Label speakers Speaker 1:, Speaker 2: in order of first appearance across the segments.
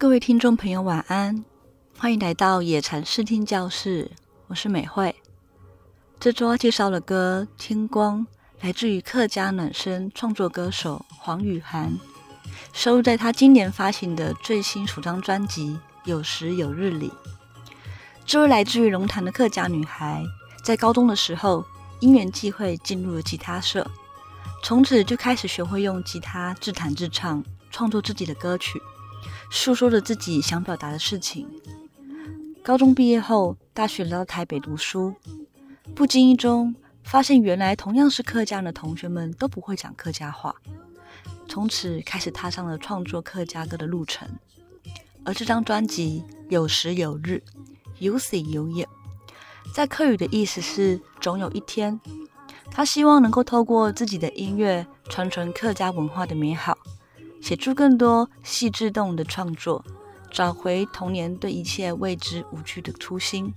Speaker 1: 各位听众朋友，晚安！欢迎来到野禅视听教室，我是美惠。这周介绍的歌《天光》来自于客家暖声创作歌手黄雨涵，收录在他今年发行的最新首张专辑《有时有日》里。这位来自于龙潭的客家女孩，在高中的时候因缘际会进入了吉他社，从此就开始学会用吉他自弹自唱，创作自己的歌曲，诉说着自己想表达的事情。高中毕业后，大学来到台北读书。不经意中发现，原来同样是客家的同学们都不会讲客家话，从此开始踏上了创作客家歌的路程。而这张专辑有时有日，有喜有夜，在客语的意思是总有一天。他希望能够透过自己的音乐传承客家文化的美好，写出更多细致动的创作，找回童年对一切未知无惧的初心。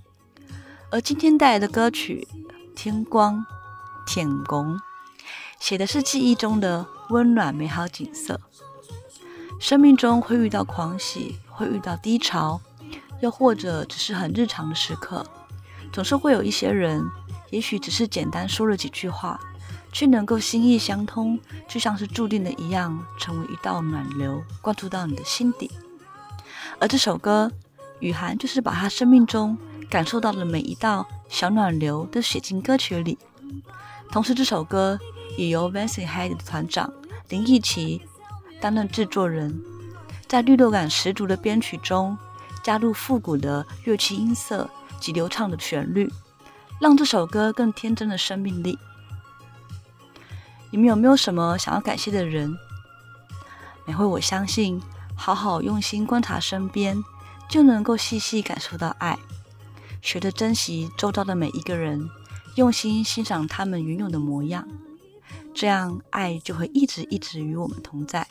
Speaker 1: 而今天带来的歌曲《天光》《天宫》，写的是记忆中的温暖美好景色。生命中会遇到狂喜，会遇到低潮，又或者只是很日常的时刻，总是会有一些人，也许只是简单说了几句话，却能够心意相通，就像是注定的一样，成为一道暖流，灌注到你的心底。而这首歌，雨涵就是把他生命中。感受到的每一道小暖流都写进歌曲里。同时，这首歌也由 Vancy Head 的团长林奕奇担任制作人，在律动感十足的编曲中加入复古的乐器音色及流畅的旋律，让这首歌更天真的生命力。你们有没有什么想要感谢的人？每回我相信，好好用心观察身边，就能够细细感受到爱。学着珍惜周遭的每一个人，用心欣赏他们原有的模样，这样爱就会一直一直与我们同在。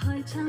Speaker 1: 长天。